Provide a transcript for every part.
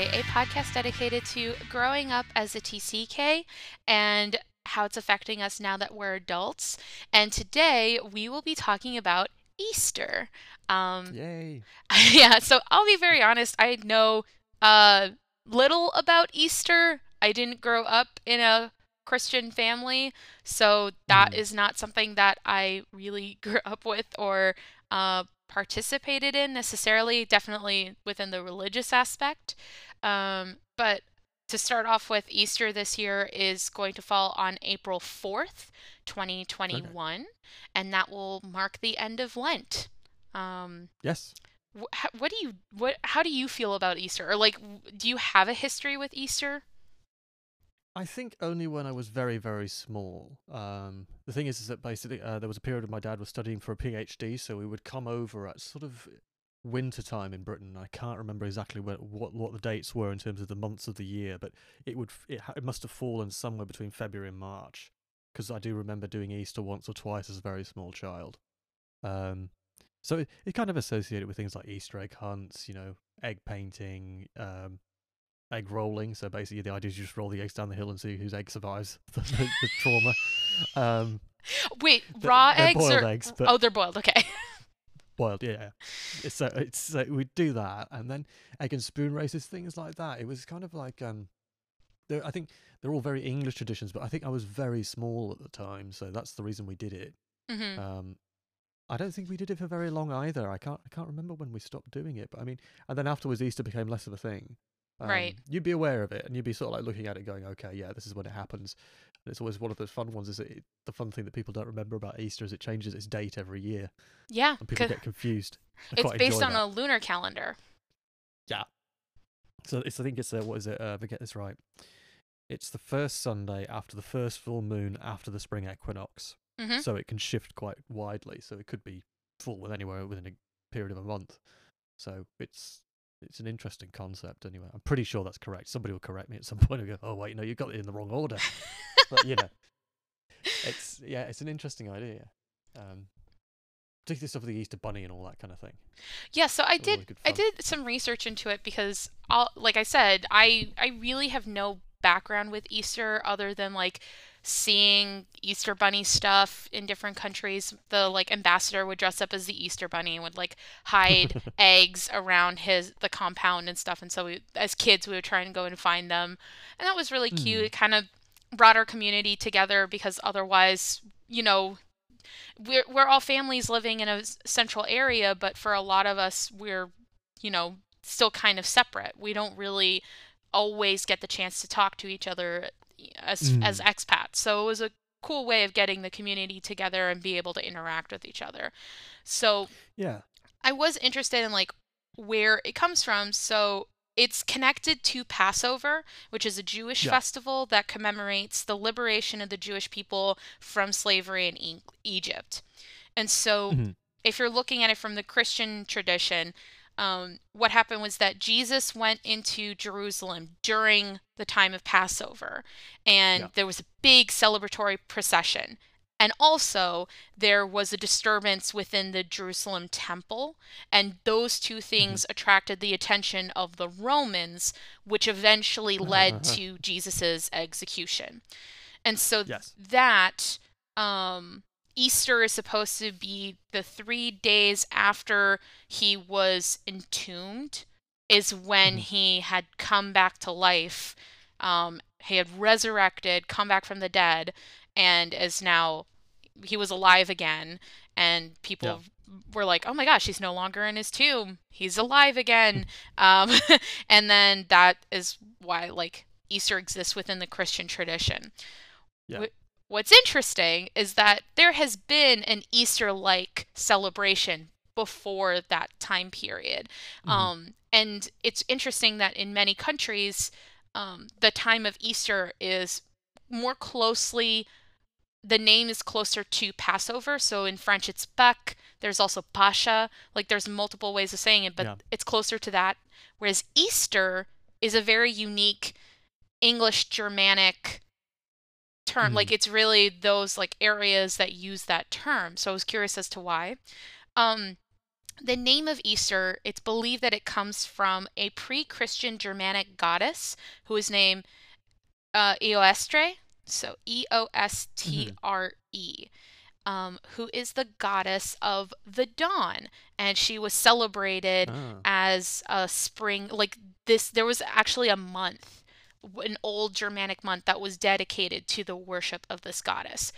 Necessary, a podcast dedicated to growing up as a TCK and how it's affecting us now that we're adults. And today we will be talking about Easter. Um, Yay. yeah, so I'll be very honest. I know uh, little about Easter. I didn't grow up in a Christian family, so that Mm. is not something that I really grew up with or uh, participated in necessarily. Definitely within the religious aspect. Um, but to start off with, Easter this year is going to fall on April 4th, 2021, and that will mark the end of Lent. Um, Yes. Wh- what do you what how do you feel about Easter? Or like do you have a history with Easter? I think only when I was very, very small. Um, the thing is, is that basically uh, there was a period when my dad was studying for a PhD, so we would come over at sort of winter time in Britain. I can't remember exactly what, what what the dates were in terms of the months of the year, but it would it, it must have fallen somewhere between February and March, because I do remember doing Easter once or twice as a very small child. Um, so it, it kind of associated with things like Easter egg hunts, you know, egg painting, um, egg rolling. So basically, the idea is you just roll the eggs down the hill and see whose egg survives the, the, the trauma. Um, Wait, raw eggs or eggs, but Oh, they're boiled. Okay. boiled, yeah. So it's so we'd do that, and then egg and spoon races, things like that. It was kind of like um, I think they're all very English traditions, but I think I was very small at the time, so that's the reason we did it. hmm Um, I don't think we did it for very long either. I can't I can't remember when we stopped doing it, but I mean, and then afterwards Easter became less of a thing. Right. Um, You'd be aware of it, and you'd be sort of like looking at it, going, "Okay, yeah, this is when it happens." And it's always one of those fun ones. Is it, the fun thing that people don't remember about Easter is it changes its date every year, Yeah. and people get confused. I It's based on that. a lunar calendar. Yeah. So it's I think it's uh, what is it? Uh, if I get this right, it's the first Sunday after the first full moon after the spring equinox. hmm so it can shift quite widely. So it could be full with anywhere within a period of a month. So it's it's an interesting concept anyway. I'm pretty sure that's correct. Somebody will correct me at some point and go, "Oh wait, no, you got it in the wrong order." but you know, it's yeah, it's an interesting idea. Um, particularly stuff with the Easter Bunny and all that kind of thing. Yeah, so I did I did some research into it because I'll, like I said, I I really have no background with Easter other than like seeing Easter bunny stuff in different countries. The like ambassador would dress up as the Easter bunny and would like hide eggs around his the compound and stuff. And so we, as kids, we would try and go and find them, and that was really cute. Mm. It kind of brought our community together because otherwise, you know, we're we're all families living in a central area, but for a lot of us, we're you know still kind of separate. We don't really always get the chance to talk to each other as as Mm. expats. So it was a cool way of getting the community together and be able to interact with each other. So Yeah. I was interested in like where it comes from. So it's connected to Passover, which is a Jewish Yeah. festival that commemorates the liberation of the Jewish people from slavery in e- Egypt. And so Mhm. if you're looking at it from the Christian tradition, um, what happened was that Jesus went into Jerusalem during the time of Passover, and Yeah. there was a big celebratory procession. And also, there was a disturbance within the Jerusalem temple, and those two things attracted the attention of the Romans, which eventually led Uh-huh. to Jesus's execution. And so Yes. that um, Easter is supposed to be the three days after he was entombed, is when Mhm. he had come back to life. Um, he had resurrected, come back from the dead, and is now he was alive again. And people were like, "Oh my gosh, he's no longer in his tomb. He's alive again." um, and then that is why like Easter exists within the Christian tradition. Yeah. What's interesting is that there has been an Easter like celebration before that time period. Mhm. Um, and it's interesting that in many countries, um, the time of Easter is more closely, the name is closer to Passover. So in French, it's Pâques. There's also Pascha. Like there's multiple ways of saying it, but Yeah. it's closer to that. Whereas Easter is a very unique English Germanic term. Mhm. Like it's really those like areas that use that term. So I was curious as to why. Um, the name of Easter, it's believed that it comes from a pre-Christian Germanic goddess who is named uh, Eostre, so E O S T R E, um, who is the goddess of the dawn, and she was celebrated Ah. as a spring. Like this, there was actually a month, an old Germanic month that was dedicated to the worship of this goddess.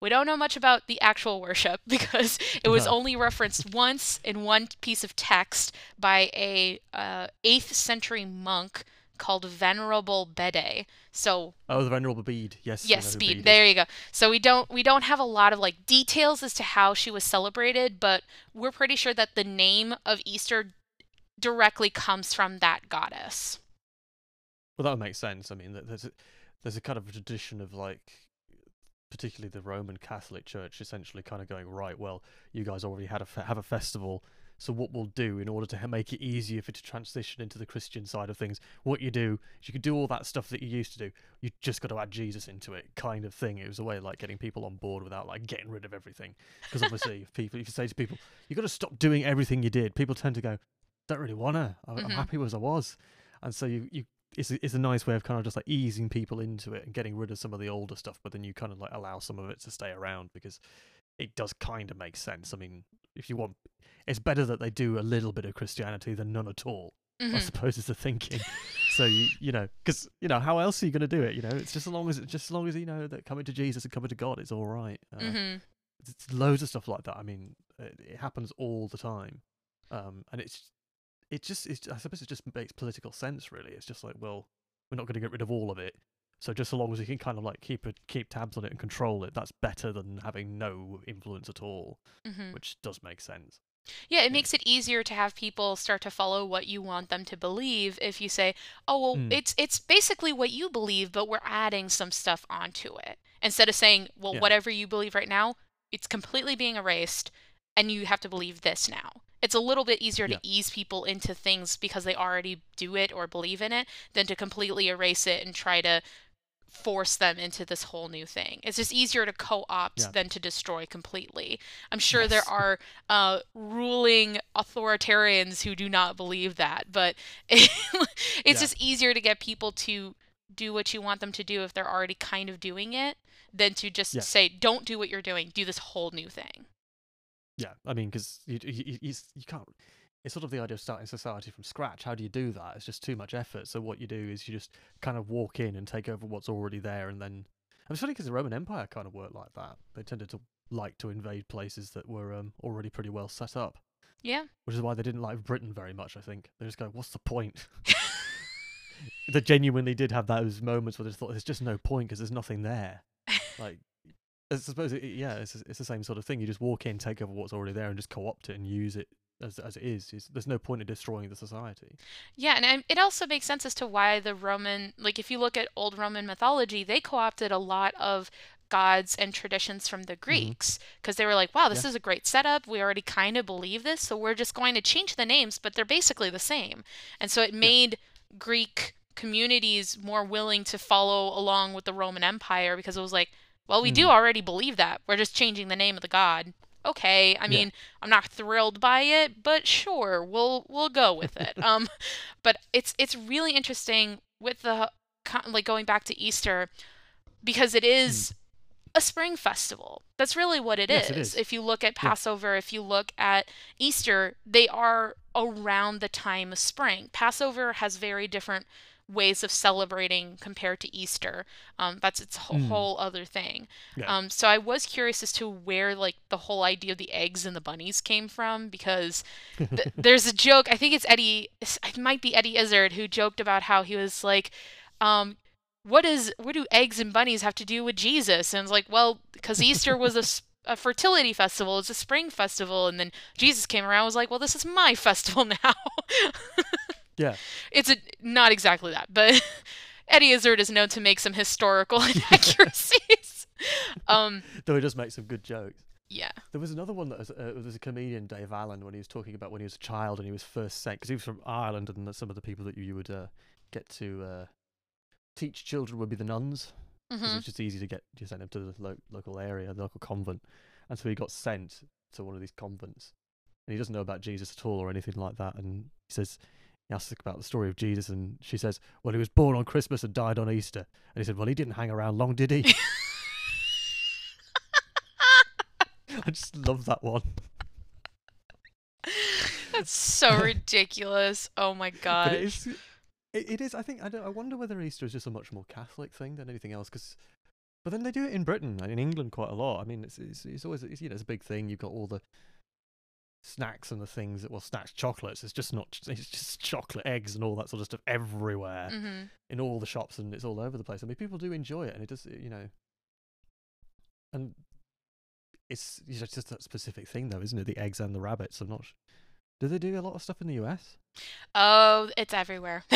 We don't know much about the actual worship because it was No. only referenced once in one piece of text by a uh, 8th century monk called Venerable Bede. So Oh, the Venerable Bede. Yes. Yes, speed. Bede. There you go. So we don't we don't have a lot of like details as to how she was celebrated, but we're pretty sure that the name of Easter directly comes from that goddess. Well, that would make sense. I mean, there's a, there's a kind of a tradition of like, particularly the Roman Catholic Church, essentially kind of going right. Well, you guys already had a fe- have a festival, so what we'll do in order to make it easier for to transition into the Christian side of things, what you do is you can do all that stuff that you used to do. You just got to add Jesus into it, kind of thing. It was a way of like getting people on board without like getting rid of everything. Because obviously, if people, if you say to people, you got to stop doing everything you did, people tend to go, don't really wanna. I'm Mhm. happy as I was, and so you you it's a, it's a nice way of kind of just like easing people into it and getting rid of some of the older stuff, but then you kind of like allow some of it to stay around because it does kind of make sense. I mean, if you want, it's better that they do a little bit of Christianity than none at all. I Mhm. suppose is the thinking. so you you know because you know how else are you going to do it? You know, it's just as long as just as long as you know that coming to Jesus and coming to God is all right. Uh, Mhm. it's loads of stuff like that. I mean, it, it happens all the time, um, and it's it just it's, I suppose it just makes political sense. Really, it's just like, well, we're not going to get rid of all of it. So just so long as you can kind of like keep it, keep tabs on it and control it, that's better than having no influence at all, Mhm. which does make sense. Yeah, it Yeah. makes it easier to have people start to follow what you want them to believe if you say, "Oh, well, Mm. it's it's basically what you believe, but we're adding some stuff onto it." Instead of saying, "Well, Yeah. whatever you believe right now, it's completely being erased and you have to believe this now." It's a little bit easier Yeah. to ease people into things because they already do it or believe in it than to completely erase it and try to force them into this whole new thing. It's just easier to co-opt Yeah. than to destroy completely. I'm sure there are uh, ruling authoritarians who do not believe that, but it's Yeah. just easier to get people to do what you want them to do if they're already kind of doing it than to just say, "Don't do what you're doing. Do this whole new thing." Yeah, I mean, because you, you, you you can't. It's sort of the idea of starting society from scratch. How do you do that? It's just too much effort. So what you do is you just kind of walk in and take over what's already there, and then. It's funny because the Roman Empire kind of worked like that. They tended to like to invade places that were um, already pretty well set up, Yeah. which is why they didn't like Britain very much. I think they just go, "What's the point?" they genuinely did have those moments where they just thought, "There's just no point because there's nothing there." Like, I suppose, it, yeah, it's it's the same sort of thing. You just walk in, take over what's already there, and just co-opt it and use it as as it is. It's- there's no point in destroying the society. Yeah, and it also makes sense as to why the Roman, like if you look at old Roman mythology, they co-opted a lot of gods and traditions from the Greeks because they were like, wow, this Mm-hmm. Yeah. is a great setup. We already kind of believe this, so we're just going to change the names, but they're basically the same. And so it made Greek communities more willing to follow along with the Roman Empire because it was like, well, we do Mm. already believe that. We're just changing the name of the god. Okay, I Yeah. mean, I'm not thrilled by it, but sure, we'll we'll go with it. um, but it's it's really interesting with the like going back to Easter because it is a spring festival. That's really what it is. Yes, it is. If you look at Passover, if you look at Easter, they are around the time of spring. Passover has very different ways of celebrating compared to Easter. Um, that's its whole, Mm. whole other thing. Yeah. Um, so I was curious as to where like the whole idea of the eggs and the bunnies came from because th- there's a joke. I think it's Eddie. It might be Eddie Izzard who joked about how he was like, um, "What is what do eggs and bunnies have to do with Jesus?" And it's like, well, because Easter was a fertility festival, it's a spring festival, and then Jesus came around, and was like, "Well, this is my festival now." Yeah, it's a, not exactly that, but Eddie Izzard is known to make some historical inaccuracies. um, though he does make some good jokes. yeah. There was another one that was, uh, there was a comedian, Dave Allen, when he was talking about when he was a child and he was first sent because he was from Ireland, and some of the people that you, you would uh, get to uh, teach children would be the nuns. because hmm it's just easy to get you send him to the lo- local area, the local convent, and so he got sent to one of these convents. and he doesn't know about Jesus at all or anything like that. And he says, he asks about the story of Jesus, and she says, "Well, he was born on Christmas and died on Easter." And he said, "Well, he didn't hang around long, did he?" I just love that one. That's so ridiculous. Oh my god. It is. It, it is. I think. I don't. I wonder whether Easter is just a much more Catholic thing than anything else. Because, but then they do it in Britain and in England quite a lot. I mean, it's it's, it's always it's, you know it's a big thing. You've got all the snacks and the things that well snacks chocolates it's just not it's just chocolate eggs and all that sort of stuff everywhere hmm in all the shops and it's all over the place. I mean people do enjoy it and it does you know. And it's, it's just that specific thing though isn't it? The eggs and the rabbits i'm not sh- do they do a lot of stuff in the us Oh, it's everywhere.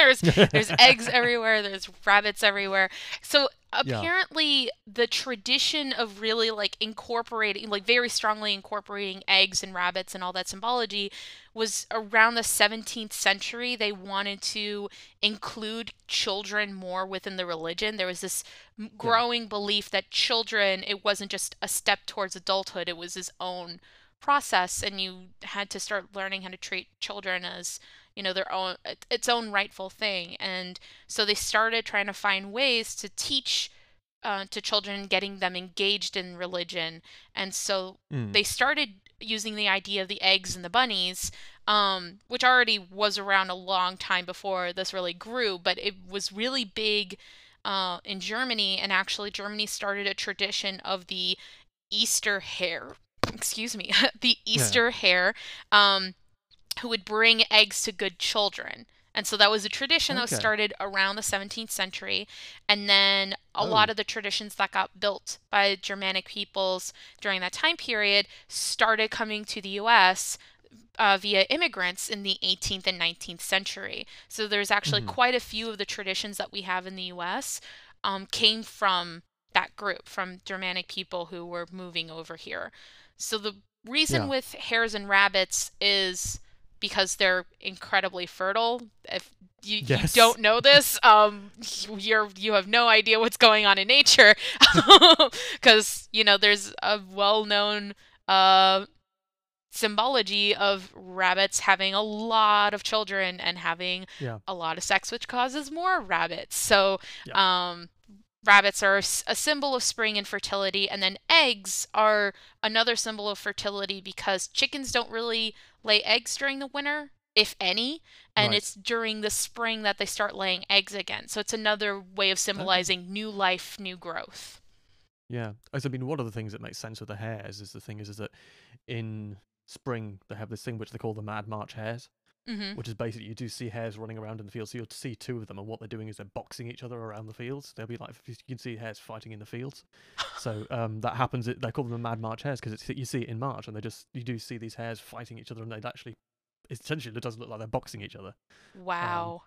there's there's eggs everywhere. There's rabbits everywhere. So Yeah. apparently, the tradition of really like incorporating, like very strongly incorporating eggs and rabbits and all that symbology, was around the 17th century. They wanted to include children more within the religion. There was this growing belief that children, it wasn't just a step towards adulthood. It was his own process and you had to start learning how to treat children as you know their own its own rightful thing. And so they started trying to find ways to teach uh, to children getting them engaged in religion. And so Mm. they started using the idea of the eggs and the bunnies um, which already was around a long time before this really grew but it was really big uh, in germany. And actually germany started a tradition of the easter hare. Excuse me. The easter hare. Um, who would bring eggs to good children and so that was a tradition that was started around the 17th century and then a lot Oh. of the traditions that got built by germanic peoples during that time period started coming to the us uh, via immigrants in the 18th and 19th century. So there's actually Mhm. quite a few of the traditions that we have in the US um, came from that group, from Germanic people who were moving over here. So the reason Yeah. with hares and rabbits is because they're incredibly fertile. If you, you don't know this, um, you're you have no idea what's going on in nature, because you know there's a well-known uh, symbology of rabbits having a lot of children and having Yeah. a lot of sex, which causes more rabbits. So, um, rabbits are a symbol of spring and fertility, and then eggs are another symbol of fertility because chickens don't really lay eggs during the winter, if any, and Right. it's during the spring that they start laying eggs again. So it's another way of oh. symbolizing new life, new growth. Yeah, I mean, one of the things that makes sense with the hares is the thing is, is that in spring they have this thing which they call the Mad March hares, hmm which is basically you do see hares running around in the field. So you'll see two of them, and what they're doing is they're boxing each other around the fields. They'll be like you can see hares fighting in the fields. So um, that happens. They call them the Mad March hares because you see it in March, and they just you do see these hares fighting each other, and they actually essentially it does look like they're boxing each other. Wow.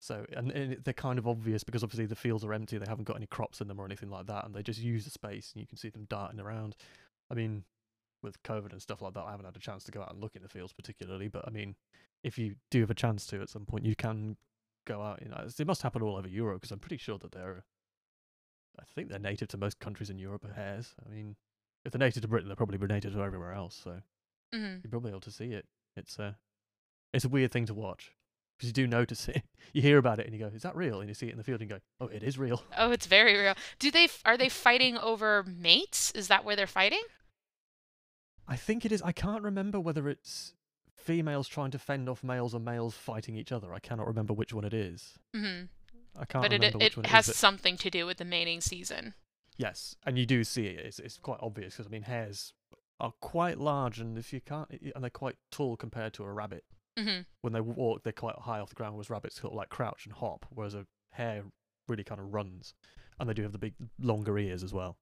So and, and they're kind of obvious because obviously the fields are empty. They haven't got any crops in them or anything like that, and they just use the space, and you can see them darting around. I mean, with COVID and stuff like that, I haven't had a chance to go out and look in the fields particularly. But I mean, if you do have a chance to at some point, you can go out. You know, it must happen all over Europe because I'm pretty sure that they're. I think they're native to most countries in Europe. Hares. I mean, if they're native to Britain, they're probably native to everywhere else. So hmm you're probably able to see it. It's a, it's a weird thing to watch because you do notice it. You hear about it and you go, "Is that real?" And you see it in the field and you go, "Oh, it is real." Oh, it's very real. Do they are they fighting over mates? Is that where they're fighting? I think it is. I can't remember whether it's females trying to fend off males or males fighting each other. I cannot remember which one it is. hmm I can't But it remember it which one it has is. but- something to do with the mating season. Yes, and you do see it. It's, it's quite obvious because I mean, hares are quite large, and if you can't, and they're quite tall compared to a rabbit. hmm when they walk, they're quite high off the ground, whereas rabbits sort of like crouch and hop, whereas a hare really kind of runs, and they do have the big longer ears as well.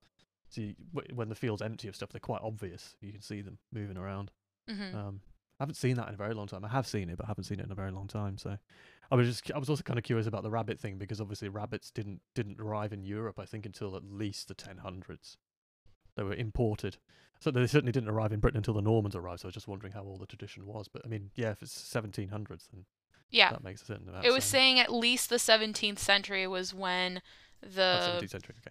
So you, when the field's empty of stuff, they're quite obvious. You can see them moving around. hmm Um, I haven't seen that in a very long time. I have seen it, but I haven't seen it in a very long time. So I was just, I was also kind of curious about the rabbit thing because obviously rabbits didn't didn't arrive in Europe, I think, until at least the 1000s. They were imported. So they certainly didn't arrive in Britain until the Normans arrived. So I was just wondering how old the tradition was. But I mean, yeah, if it's 1700s, then Yeah. that makes a certain amount It was sense. saying at least the 17th century was when Oh, the 17th century. Okay.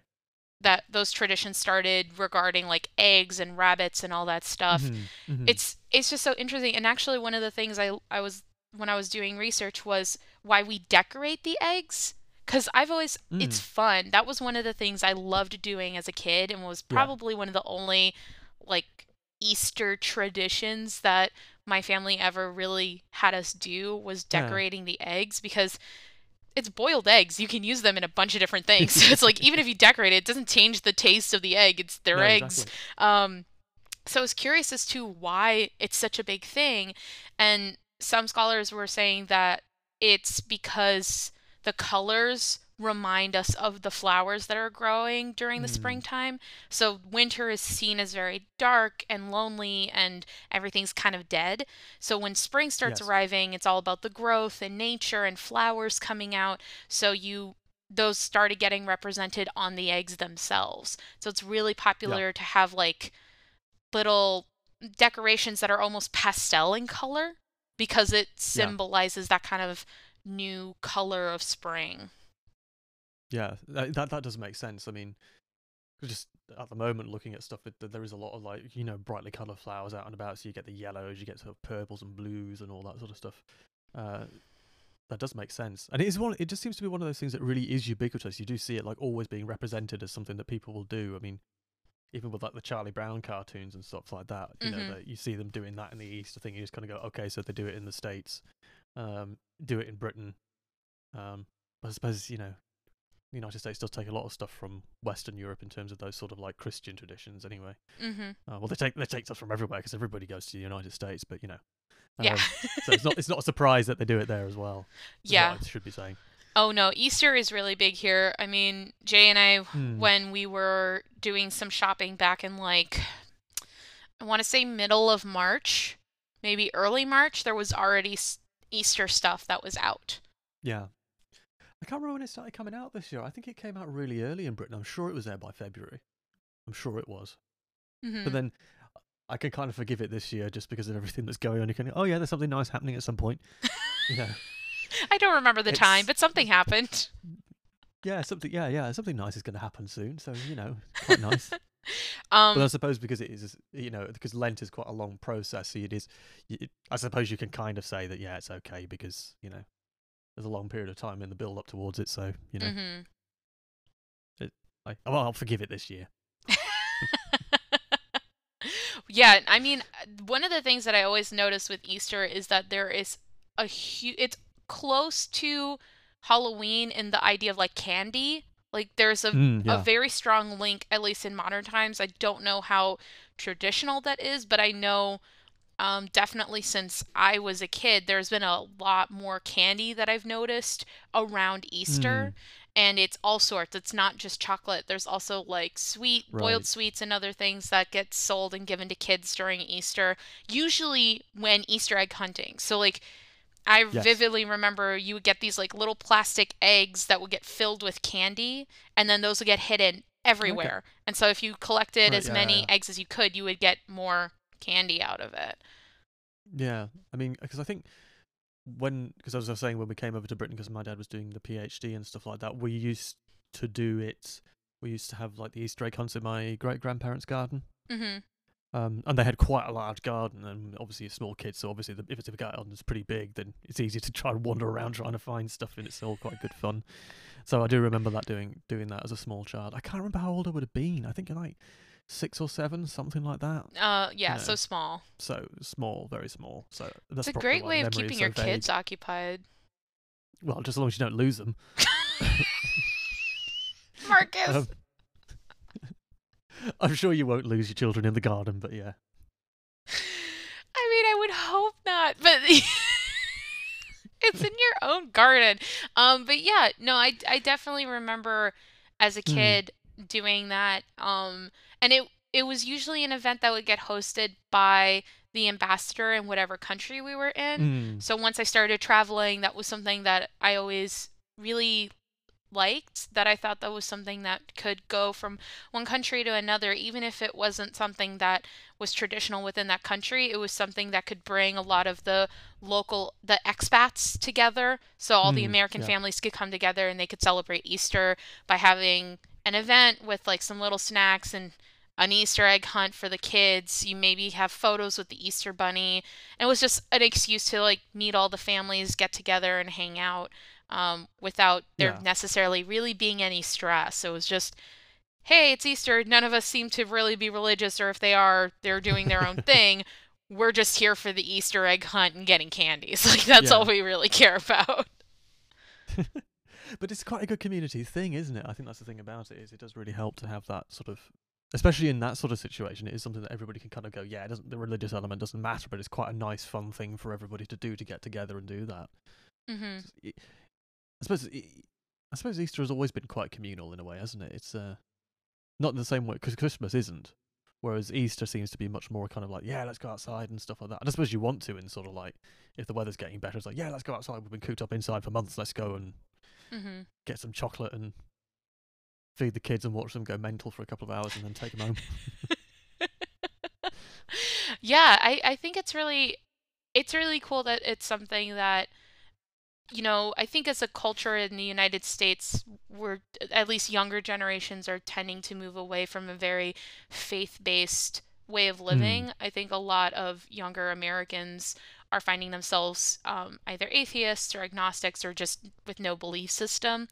That those traditions started regarding like eggs and rabbits and all that stuff. Mm-hmm. Mm-hmm. It's it's just so interesting. And actually, one of the things I I was when I was doing research was why we decorate the eggs. Cause I've always it's Mm. fun. That was one of the things I loved doing as a kid, and was Yeah. probably one of the only like Easter traditions that my family ever really had us do was Yeah. decorating the eggs because it's boiled eggs. You can use them in a bunch of different things. So it's like even if you decorate it, it doesn't change the taste of the egg. It's their No, eggs. exactly. Um, so I was curious as to why it's such a big thing. And some scholars were saying that it's because the colors remind us of the flowers that are growing during the Mm. springtime. So winter is seen as very dark and lonely and everything's kind of dead. So when spring starts Yes. arriving, it's all about the growth and nature and flowers coming out. So you those started getting represented on the eggs themselves. So it's really popular to have like little decorations that are almost pastel in color because it symbolizes that kind of new color of spring. Yeah, that, that that does make sense. I mean, just at the moment looking at stuff, there is a lot of like you know brightly coloured flowers out and about. So you get the yellows, you get sort of purples and blues and all that sort of stuff. Uh, that does make sense, and it is one. It just seems to be one of those things that really is ubiquitous. You do see it like always being represented as something that people will do. I mean, even with like the Charlie Brown cartoons and stuff like that, you Mhm. know, that you see them doing that in the Easter thing. You just kind of go, okay, so they do it in the states, um, do it in Britain. Um, but I suppose you know, the United States does take a lot of stuff from Western Europe in terms of those sort of like Christian traditions, anyway. Mm-hmm. Uh, well, they take they take stuff from everywhere because everybody goes to the United States, but you know, Yeah. um, so it's not it's not a surprise that they do it there as well. yeah. I should be saying. Oh no, Easter is really big here. I mean, Jay and I, Hmm. when we were doing some shopping back in like, I want to say middle of March, maybe early March, there was already Easter stuff that was out. Yeah. I can't remember when it started coming out this year. I think it came out really early in Britain. I'm sure it was there by February. I'm sure it was. hmm But then I can kind of forgive it this year just because of everything that's going on. You can, oh yeah, there's something nice happening at some point. you know, I don't remember the time, but something happened. yeah, something, yeah, yeah, something nice is going to happen soon. So you know, quite nice. Um, but I suppose because it is, you know, because Lent is quite a long process, so it is. I suppose you can kind of say that, yeah, it's okay because you know, there's a long period of time in the build up towards it. So you know, Mm-hmm. I, well, I'll forgive it this year. yeah, I mean, one of the things that I always notice with Easter is that there is a huge, it's close to Halloween in the idea of like candy. Like there's a, Mm, a very strong link, at least in modern times. I don't know how traditional that is, but I know um, definitely since I was a kid, there's been a lot more candy that I've noticed around Easter. Mm. And it's all sorts. It's not just chocolate. There's also like sweet, boiled sweets, and other things that get sold and given to kids during Easter, usually when Easter egg hunting. So, like, I Yes. vividly remember you would get these like little plastic eggs that would get filled with candy, and then those would get hidden everywhere. And so, if you collected Right, as yeah, many yeah. eggs as you could, you would get more candy out of it. Yeah, I mean, because I think when, because as I was saying, when we came over to Britain, because my dad was doing the PhD and stuff like that, we used to do it. We used to have like the Easter egg hunts in my great grandparents' garden, hmm um, and they had quite a large garden, and obviously a small kid, so obviously the, if it's a garden that's pretty big, then it's easy to try and wander around trying to find stuff, and it's all quite good fun. So I do remember that doing doing that as a small child. I can't remember how old I would have been. I think like six or seven, something like that. Uh, yeah, No. so small. So small, very small. So that's It's a great way of keeping your kids occupied. Well, just as long as you don't lose them. Marcus. Um, I'm sure you won't lose your children in the garden, but yeah. I mean, I would hope not, but it's in your own garden. Um, but yeah, no, I, I definitely remember as a Mm. kid doing that. Um, and it it was usually an event that would get hosted by the ambassador in whatever country we were in. Mm. So once I started traveling, that was something that I always really liked that I thought that was something that could go from one country to another even if it wasn't something that was traditional within that country it was something that could bring a lot of the local the expats together so all the Mm, American yeah. families could come together and they could celebrate Easter by having an event with like some little snacks and an Easter egg hunt for the kids. You maybe have photos with the Easter bunny. And it was just an excuse to like meet all the families, get together, and hang out um, without there Yeah. necessarily really being any stress. So it was just, hey, it's Easter. None of us seem to really be religious, or if they are, they're doing their own thing. We're just here for the Easter egg hunt and getting candies. Like that's Yeah. all we really care about. but it's quite a good community thing, isn't it? I think that's the thing about it is it does really help to have that sort of, especially in that sort of situation. It is something that everybody can kind of go, yeah, it doesn't the religious element doesn't matter, but it's quite a nice, fun thing for everybody to do to get together and do that. hmm It- I suppose it, I suppose Easter has always been quite communal in a way, hasn't it? It's uh, not in the same way because Christmas isn't. Whereas Easter seems to be much more kind of like, yeah, let's go outside and stuff like that. And I suppose you want to, in sort of like, if the weather's getting better, it's like, yeah, let's go outside. We've been cooped up inside for months. Let's go and hmm get some chocolate and feed the kids and watch them go mental for a couple of hours and then take them home. yeah, I, I think it's really it's really cool that it's something that you know, I think as a culture in the United States, we're at least younger generations are tending to move away from a very faith-based way of living. I think a lot of younger Americans are finding themselves um, either atheists or agnostics or just with no belief system.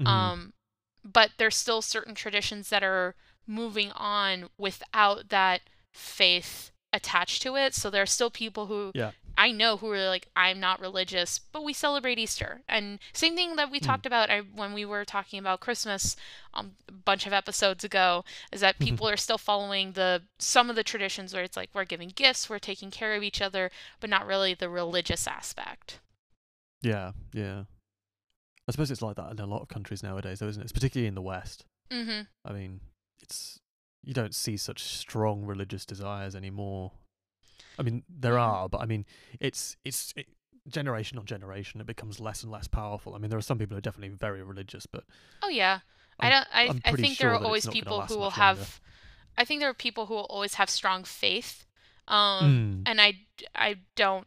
Mhm. Um, but there's still certain traditions that are moving on without that faith attached to it. So there are still people who Yeah. I know who are like, I'm not religious, but we celebrate Easter. And same thing that we Mm. talked about I, when we were talking about Christmas um, a bunch of episodes ago, is that people are still following the some of the traditions where it's like we're giving gifts, we're taking care of each other, but not really the religious aspect. Yeah, yeah. I suppose it's like that in a lot of countries nowadays, though, isn't it? It's particularly in the West. hmm I mean, it's you don't see such strong religious desires anymore. I mean, there Mhm. are, but I mean, it's it's it, generation on generation, it becomes less and less powerful. I mean, there are some people who are definitely very religious, but Oh yeah. I I'm- don't. I, I'm I think sure there are always people who will much longer. have. I think there are people who will always have strong faith, um, Mm, and I I don't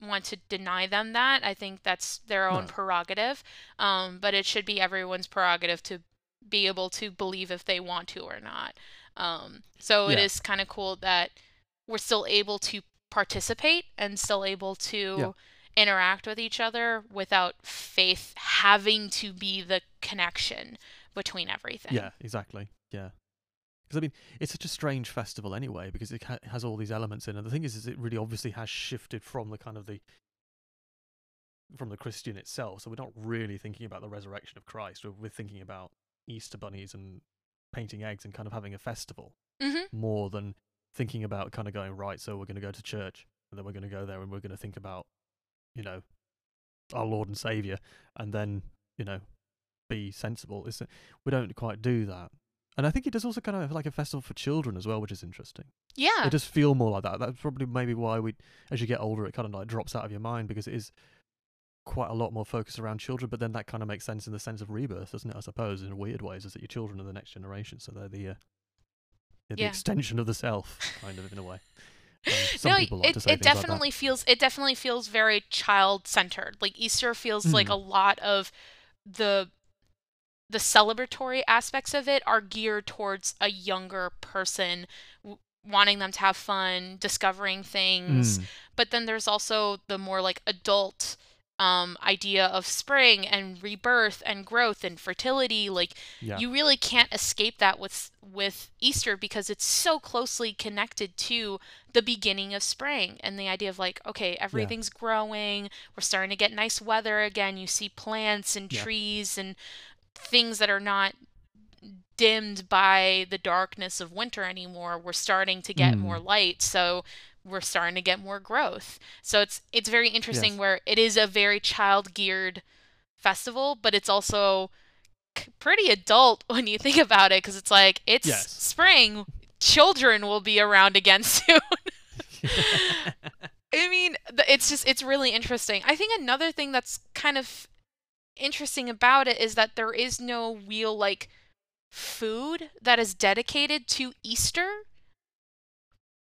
want to deny them that. I think that's their own No. prerogative, um, but it should be everyone's prerogative to be able to believe if they want to or not. Um, so it Yeah. is kind of cool that we're still able to participate and still able to Yeah. interact with each other without faith having to be the connection between everything. yeah, exactly. Yeah. Because I mean, it's such a strange festival anyway, because it ha- has all these elements in, and the thing is, is it really obviously has shifted from the kind of the from the Christian itself. So we're not really thinking about the resurrection of Christ. We're, we're thinking about Easter bunnies and painting eggs and kind of having a festival Mhm. more than thinking about kind of going right. So we're going to go to church, and then we're going to go there, and we're going to think about, you know, our Lord and Savior, and then you know, be sensible. It's, we don't quite do that. And I think it does also kind of have like a festival for children as well, which is interesting. Yeah. It does feel more like that. That's probably maybe why we, as you get older, it kind of like drops out of your mind because it is quite a lot more focused around children. But then that kind of makes sense in the sense of rebirth, doesn't it? I suppose in weird ways, is that your children are the next generation, so they're the uh, they're the Yeah. extension of the self, kind of in a way. Um, some no, people like it, it things like definitely feels it definitely feels very child centered. Like Easter feels like Mm. a lot of the the celebratory aspects of it are geared towards a younger person w- wanting them to have fun, discovering things. Mm, But then there's also the more like adult um idea of spring and rebirth and growth and fertility like yeah, you really can't escape that with with Easter because it's so closely connected to the beginning of spring and the idea of like okay everything's growing we're starting to get nice weather again you see plants and Yeah. trees and things that are not dimmed by the darkness of winter anymore we're starting to get Mm. more light so we're starting to get more growth. So it's it's very interesting Yes. where it is a very child geared festival but it's also pretty adult when you think about it because it's like it's Yes. spring. Children will be around again soon. I mean it's just it's really interesting. I think another thing that's kind of interesting about it is that there is no real like food that is dedicated to easter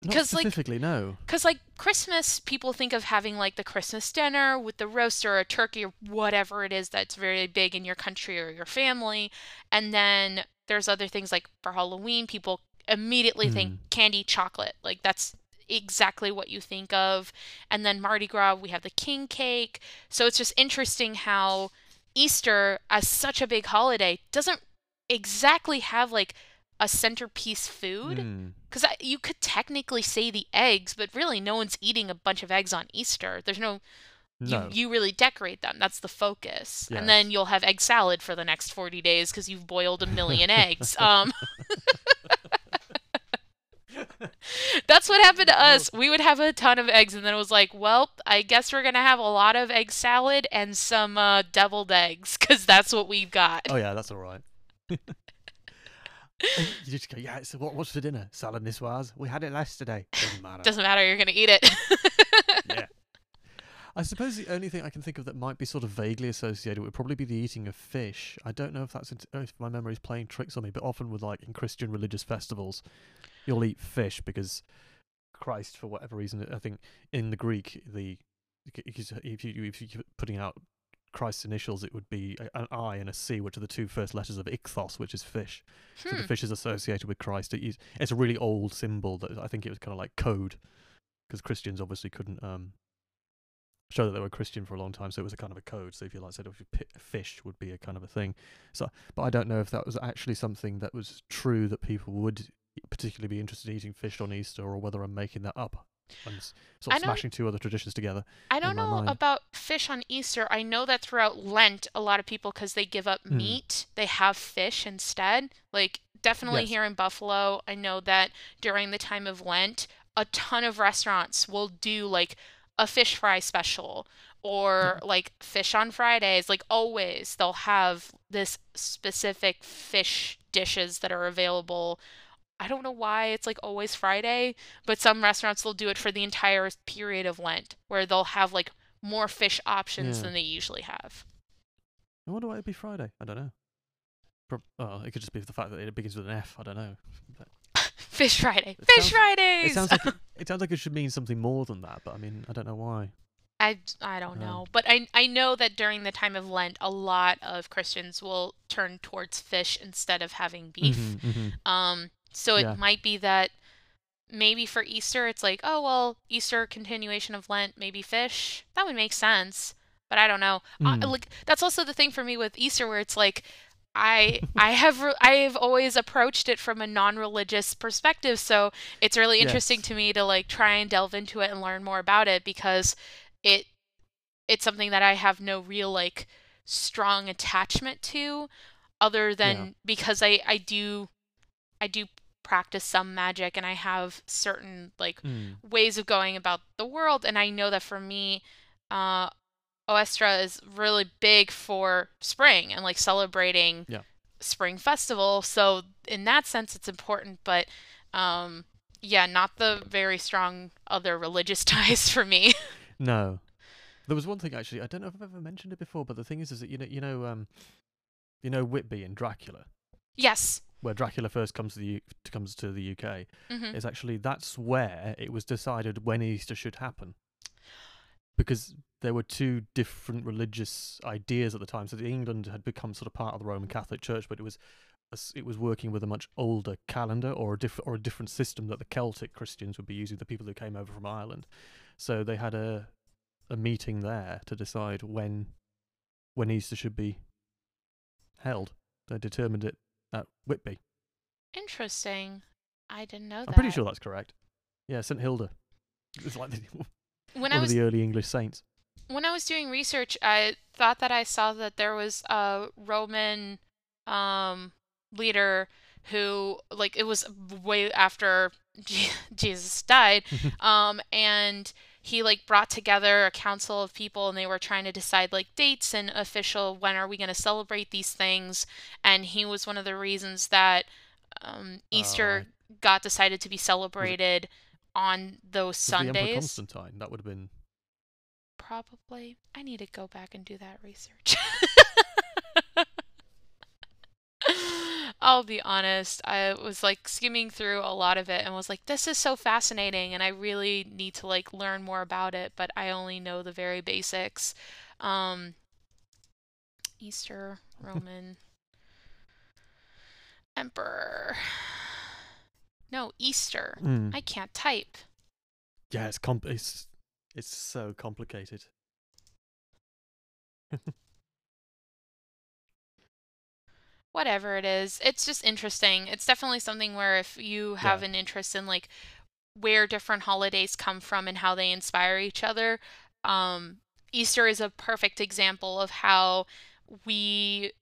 Not 'Cause, like- specifically, no. Because, like, Christmas, people think of having, like, the Christmas dinner with the roast or a turkey or whatever it is that's very big in your country or your family. And then there's other things like for Halloween, people immediately think Mm. candy chocolate. Like, that's exactly what you think of. And then Mardi Gras, we have the king cake. So it's just interesting how Easter, as such a big holiday, doesn't exactly have, like, a centerpiece food. Mm. Because you could technically say the eggs, but really no one's eating a bunch of eggs on Easter. There's no, No. you, you really decorate them. That's the focus. And then you'll have egg salad for the next 40 days because you've boiled a million eggs. Um, that's what happened to us. We would have a ton of eggs, and then it was like, well, I guess we're to have a lot of egg salad and some uh, deviled eggs because that's what we've got. Oh yeah, that's all right. you just go, yeah. So what, what's for dinner? Salad niçoise. We had it yesterday. Doesn't matter. Doesn't matter, you're going to eat it. yeah. I suppose the only thing I can think of that might be sort of vaguely associated would probably be the eating of fish. I don't know if that's if my memory is playing tricks on me, but often with like in Christian religious festivals, you'll eat fish because Christ, for whatever reason, I think in the Greek, the if you if you're putting out Christ's initials, it would be an I and a C, which are the two first letters of ichthos, which is fish. So Hmm. the fish is associated with Christ. It is, it's a really old symbol that I think it was kind of like code, because Christians obviously couldn't um, show that they were Christian for a long time, so it was a kind of a code. So if you like said, if you pi- fish would be a kind of a thing. So, but I don't know if that was actually something that was true that people would particularly be interested in eating fish on Easter, or whether I'm making that up. I'm sort of smashing two other traditions together. I don't know mind. about fish on Easter. I know that throughout Lent, a lot of people, because they give up Mm. meat, they have fish instead. Like, definitely Yes. here in Buffalo, I know that during the time of Lent, a ton of restaurants will do like a fish fry special or like fish on Fridays. Like, always, they'll have this specific fish dishes that are available. I don't know why it's like always Friday, but some restaurants will do it for the entire period of Lent, where they'll have like more fish options Yeah. than they usually have. I wonder why it'd be Friday. I don't know. Prob- oh, it could just be the fact that it begins with an F. I don't know. But Fish Friday. It Fish sounds- Fridays. it sounds like it, it sounds like it should mean something more than that, but I mean, I don't know why. I, I don't Um, know, but I I know that during the time of Lent, a lot of Christians will turn towards fish instead of having beef. Mhm, mhm. Um, so it Yeah. might be that maybe for Easter it's like, oh well, Easter continuation of Lent, maybe fish. That would make sense, but I don't know. I, Mm. like that's also the thing for me with Easter, where it's like. I I have re- I have always approached it from a non-religious perspective, so it's really interesting Yes. to me to like try and delve into it and learn more about it because it it's something that I have no real like strong attachment to other than because I I do I do practice some magic and I have certain like Mm. ways of going about the world and I know that for me uh Ostara is really big for spring and like celebrating Yeah. spring festival so in that sense it's important but um yeah not the very strong other religious ties for me No, there was one thing actually. I don't know if I've ever mentioned it before, but the thing is, is that you know, you know, um, you know, Whitby in Dracula, yes where Dracula first comes to the U- comes to the UK, hmm is actually that's where it was decided when Easter should happen, because there were two different religious ideas at the time. So the England had become sort of part of the Roman Catholic Church, but it was it was working with a much older calendar or a different or a different system that the Celtic Christians would be using, the people who came over from Ireland. So they had a a meeting there to decide when when Easter should be held. They determined it at Whitby. interesting I didn't know that I'm pretty sure that's correct. Yeah, St Hilda. It's like the, when one I of the early English saints. when I was doing research, I thought that I saw that there was a Roman um, leader who, like, it was way after Jesus died, um, and he like brought together a council of people, and they were trying to decide like dates and official when are we going to celebrate these things, and he was one of the reasons that um, Easter got decided to be celebrated on those Was the Emperor Sundays. Constantine. That would have been. Probably. I need to go back and do that research. I'll be honest. I was like skimming through a lot of it and was like, this is so fascinating, and I really need to like learn more about it, but I only know the very basics. Um, Easter, Roman, Emperor. No, Easter. Mm. I can't type. Yeah, it's comp. It's it's so complicated. whatever it is, it's just interesting. It's definitely something where if you have Yeah. an interest in like where different holidays come from and how they inspire each other, um, Easter is a perfect example of how we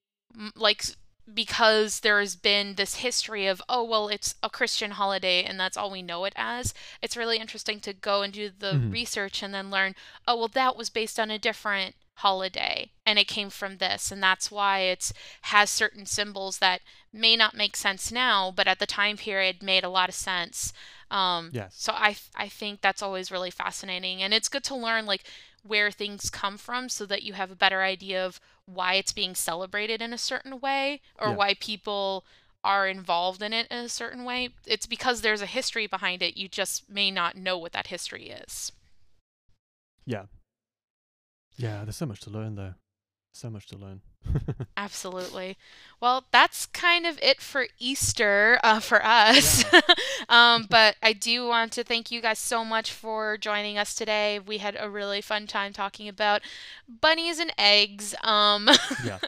like because there's been this history of oh well it's a Christian holiday and that's all we know it as. It's really interesting to go and do the Mhm. research and then learn oh well that was based on a different holiday and it came from this and that's why it's has certain symbols that may not make sense now, but at the time period made a lot of sense. Um, Yes. so I I think that's always really fascinating, and it's good to learn like where things come from so that you have a better idea of why it's being celebrated in a certain way or Yeah. why people are involved in it in a certain way. It's because there's a history behind it. You just may not know what that history is. Yeah. Yeah. There's so much to learn, though. So much to learn. Absolutely. Well, that's kind of it for Easter uh, for us. um, but I do want to thank you guys so much for joining us today. We had a really fun time talking about bunnies and eggs. Um, yeah.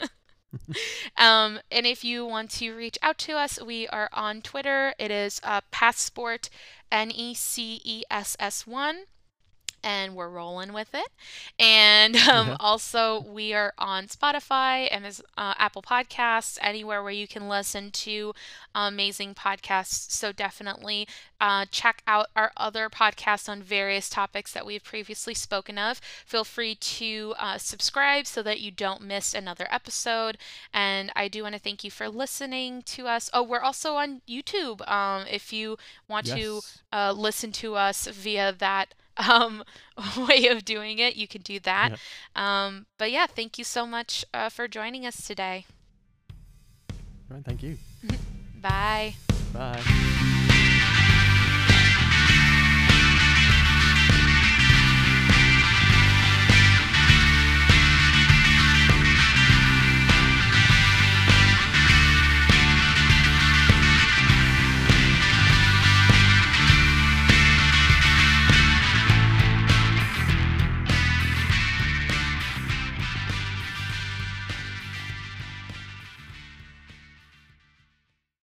um, and if you want to reach out to us, we are on Twitter. It is uh, Passport N E C E S S 1 and we're rolling with it. And um, Yeah. also, we are on Spotify and uh, Apple Podcasts, anywhere where you can listen to amazing podcasts. So definitely uh, check out our other podcasts on various topics that we've previously spoken of. Feel free to uh, subscribe so that you don't miss another episode. And I do want to thank you for listening to us. Oh, we're also on YouTube. Um, if you want to uh, listen to us via that um, way of doing it, you can do that. Um, but yeah, thank you so much uh, for joining us today. Right. Thank you. Bye. Bye.